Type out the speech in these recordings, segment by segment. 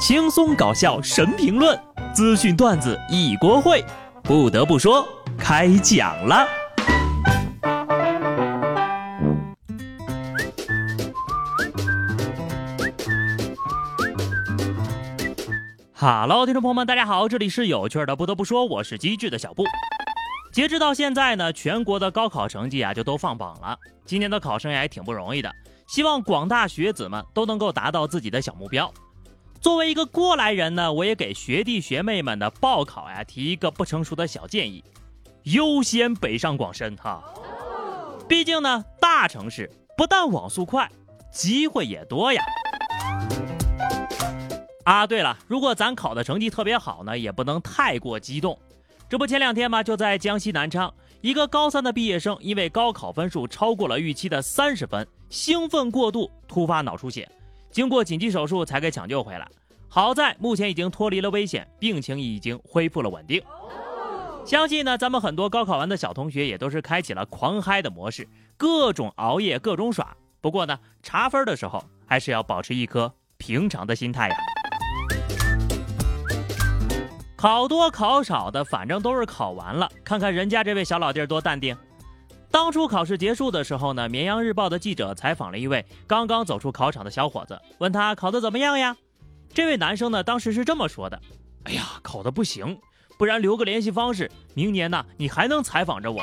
轻松搞笑神评论，资讯段子一锅烩。不得不说，开讲了。哈喽，听众朋友们，大家好，这里是有趣的。不得不说，我是机智的小布。截止到现在呢，全国的高考成绩啊就都放榜了。今年的考生也挺不容易的，希望广大学子们都能够达到自己的小目标。作为一个过来人呢，我也给学弟学妹们的报考呀提一个不成熟的小建议：优先北上广深哈。毕竟呢，大城市不但网速快，机会也多呀。啊，对了，如果咱考的成绩特别好呢，也不能太过激动。这不，前两天嘛，就在江西南昌，一个高三的毕业生因为高考分数超过了预期的三十分，兴奋过度，突发脑出血。经过紧急手术才给抢救回来，好在目前已经脱离了危险，病情已经恢复了稳定。相信呢，咱们很多高考完的小同学也都是开启了狂嗨的模式，各种熬夜，各种耍。不过呢，查分的时候还是要保持一颗平常的心态呀。考多考少的，反正都是考完了。看看人家这位小老弟多淡定。当初考试结束的时候呢，绵阳日报的记者采访了一位刚刚走出考场的小伙子，问他考得怎么样呀？这位男生呢，当时是这么说的：“哎呀，考得不行，不然留个联系方式，明年呢你还能采访着我。”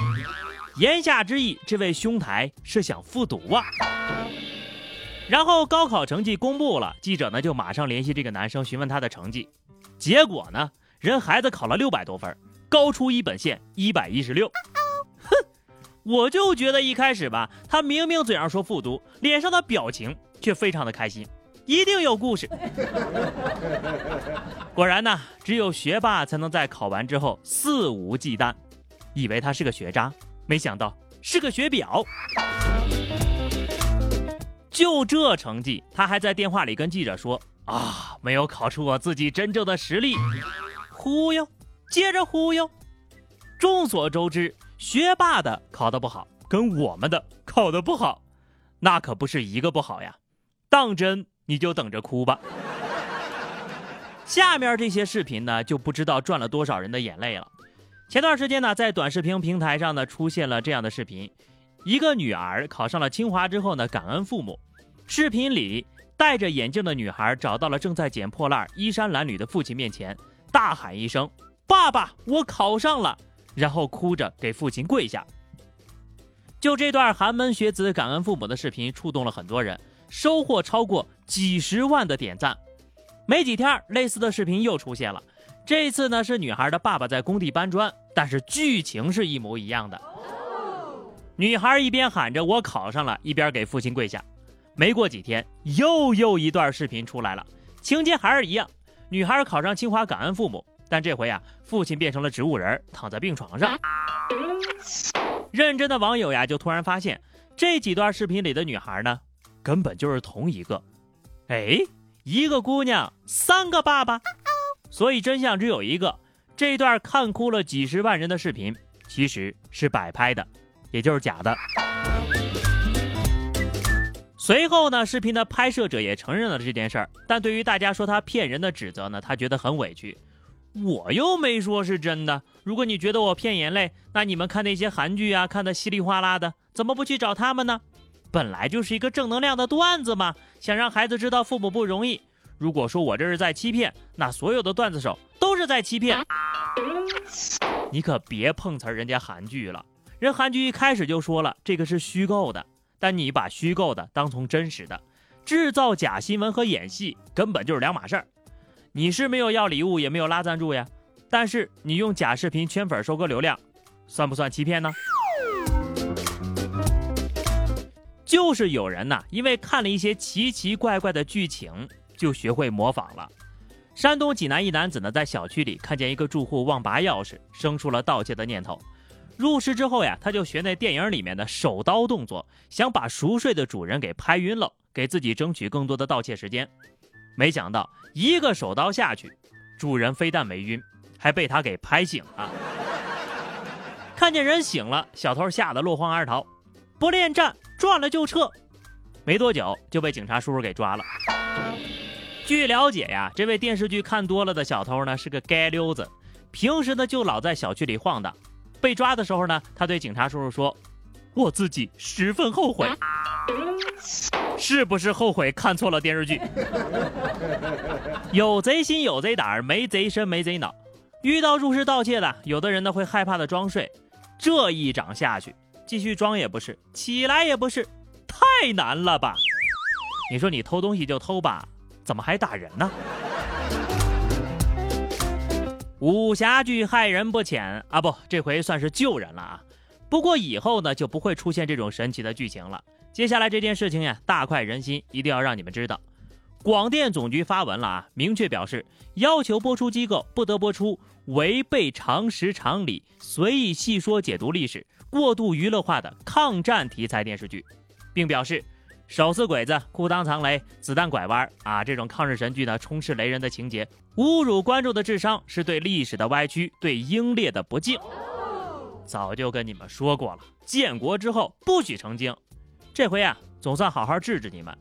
言下之意，这位兄台是想复读啊。然后高考成绩公布了，记者呢就马上联系这个男生询问他的成绩，结果呢，人孩子考了六百多分，高出一本线一百一十六。我就觉得一开始吧，他明明嘴上说复读，脸上的表情却非常的开心，一定有故事。果然呢，只有学霸才能在考完之后肆无忌惮，以为他是个学渣，没想到是个学表。就这成绩，他还在电话里跟记者说啊，没有考出我自己真正的实力，忽悠，接着忽悠。众所周知。学霸的考得不好，跟我们的考得不好，那可不是一个不好呀。当真你就等着哭吧。下面这些视频呢，就不知道赚了多少人的眼泪了。前段时间呢，在短视频平台上呢，出现了这样的视频：一个女儿考上了清华之后呢，感恩父母。视频里戴着眼镜的女孩找到了正在捡破烂、衣衫褴褛的父亲面前，大喊一声：“爸爸，我考上了！”然后哭着给父亲跪下。就这段寒门学子感恩父母的视频触动了很多人，收获超过几十万的点赞。没几天，类似的视频又出现了。这次呢是女孩的爸爸在工地搬砖，但是剧情是一模一样的。女孩一边喊着我考上了，一边给父亲跪下。没过几天，又又一段视频出来了，情节还是一样，女孩考上清华感恩父母。但这回呀，父亲变成了植物人，躺在病床上。认真的网友呀，就突然发现这几段视频里的女孩呢，根本就是同一个。哎，一个姑娘，三个爸爸。所以真相只有一个：这段看哭了几十万人的视频，其实是摆拍的，也就是假的。随后呢，视频的拍摄者也承认了这件事儿，但对于大家说他骗人的指责呢，他觉得很委屈。我又没说是真的。如果你觉得我骗眼泪，那你们看那些韩剧啊，看的稀里哗啦的，怎么不去找他们呢？本来就是一个正能量的段子嘛，想让孩子知道父母不容易。如果说我这是在欺骗，那所有的段子手都是在欺骗。你可别碰瓷儿人家韩剧了，人韩剧一开始就说了这个是虚构的，但你把虚构的当成真实的，制造假新闻和演戏根本就是两码事儿。你是没有要礼物，也没有拉赞助呀，但是你用假视频圈粉收割流量，算不算欺骗呢？就是有人呐，因为看了一些奇奇怪怪的剧情，就学会模仿了。山东济南一男子呢，在小区里看见一个住户忘拔钥匙，生出了盗窃的念头。入室之后呀，他就学那电影里面的手刀动作，想把熟睡的主人给拍晕了，给自己争取更多的盗窃时间。没想到一个手刀下去，主人非但没晕，还被他给拍醒了。看见人醒了，小偷吓得落荒而逃，不恋战，赚了就撤。没多久就被警察叔叔给抓了。据了解呀，这位电视剧看多了的小偷呢是个街溜子，平时呢就老在小区里晃荡。被抓的时候呢，他对警察叔叔说：“我自己十分后悔。”是不是后悔看错了电视剧？有贼心有贼胆，没贼身没贼脑。遇到入室盗窃的，有的人呢会害怕的装睡，这一掌下去，继续装也不是，起来也不是，太难了吧？你说你偷东西就偷吧。怎么还打人呢？武侠剧害人不浅啊，不，这回算是救人了啊。不过以后呢，就不会出现这种神奇的剧情了。接下来这件事情呀，大快人心，一定要让你们知道。广电总局发文了啊，明确表示要求播出机构不得播出违背常识常理、随意细说解读历史、过度娱乐化的抗战题材电视剧，并表示。手撕鬼子、裤裆藏雷、子弹拐弯啊！这种抗日神剧呢，充斥雷人的情节，侮辱观众的智商，是对历史的歪曲，对英烈的不敬。早就跟你们说过了，建国之后不许成精。这回啊，总算好好治治你们，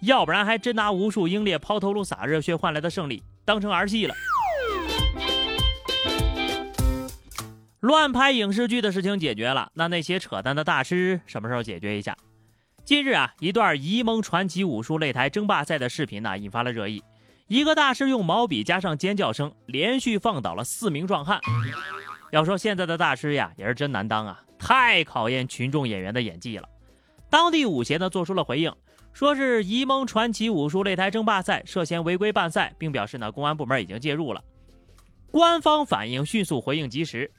要不然还真拿无数英烈抛头颅、洒热血换来的胜利当成儿戏了。乱拍影视剧的事情解决了，那那些扯淡的大师什么时候解决一下？近日啊，一段沂蒙传奇武术擂台争霸赛的视频呢，引发了热议。一个大师用毛笔加上尖叫声，连续放倒了四名壮汉。要说现在的大师呀，也是真难当啊，太考验群众演员的演技了。当地武协呢做出了回应，说是沂蒙传奇武术擂台争霸赛涉嫌违规办赛，并表示呢，公安部门已经介入了。官方反应迅速，回应及时。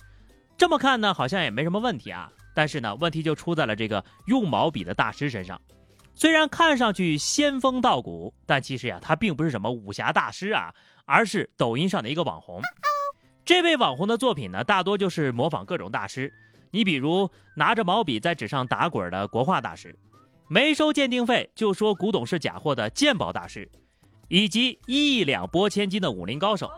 这么看呢，好像也没什么问题啊。但是呢，问题就出在了这个用毛笔的大师身上。虽然看上去仙风道骨，但其实呀，他并不是什么武侠大师啊，而是抖音上的一个网红。这位网红的作品呢，大多就是模仿各种大师。你比如拿着毛笔在纸上打滚的国画大师，没收鉴定费就说古董是假货的鉴宝大师，以及一两拨千金的武林高手。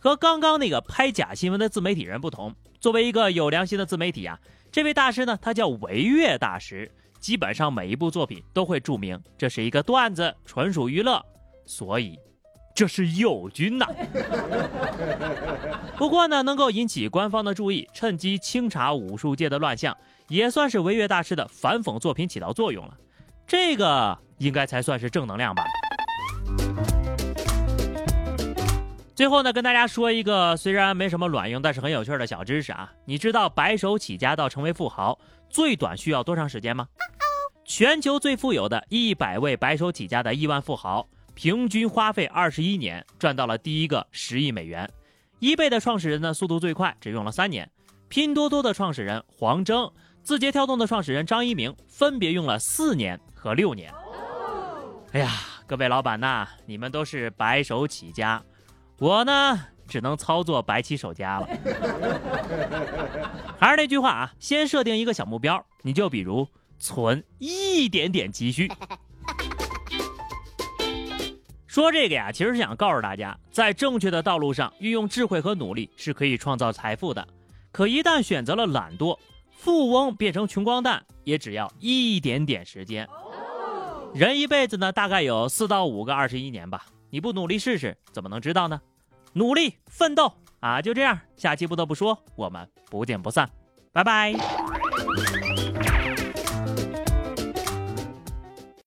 和刚刚那个拍假新闻的自媒体人不同。作为一个有良心的自媒体啊，这位大师呢，他叫维越大师，基本上每一部作品都会注明这是一个段子，纯属娱乐，所以这是友军呐。不过呢，能够引起官方的注意，趁机清查武术界的乱象，也算是维越大师的反讽作品起到作用了，这个应该才算是正能量吧。最后呢，跟大家说一个虽然没什么卵用，但是很有趣的小知识啊！你知道白手起家到成为富豪最短需要多长时间吗？全球最富有的一百位白手起家的亿万富豪，平均花费二十一年赚到了第一个十亿美元。一倍的创始人呢，速度最快，只用了三年；拼多多的创始人黄峥，字节跳动的创始人张一鸣，分别用了四年和六年。哎呀，各位老板呐，你们都是白手起家。我呢，只能操作白起手家了。还是那句话啊，先设定一个小目标，你就比如存一点点积蓄。说这个呀，其实是想告诉大家，在正确的道路上，运用智慧和努力是可以创造财富的。可一旦选择了懒惰，富翁变成穷光蛋，也只要一点点时间。人一辈子呢，大概有四到五个二十一年吧。你不努力试试，怎么能知道呢？努力奋斗啊！就这样，下期不得不说，我们不见不散，拜拜。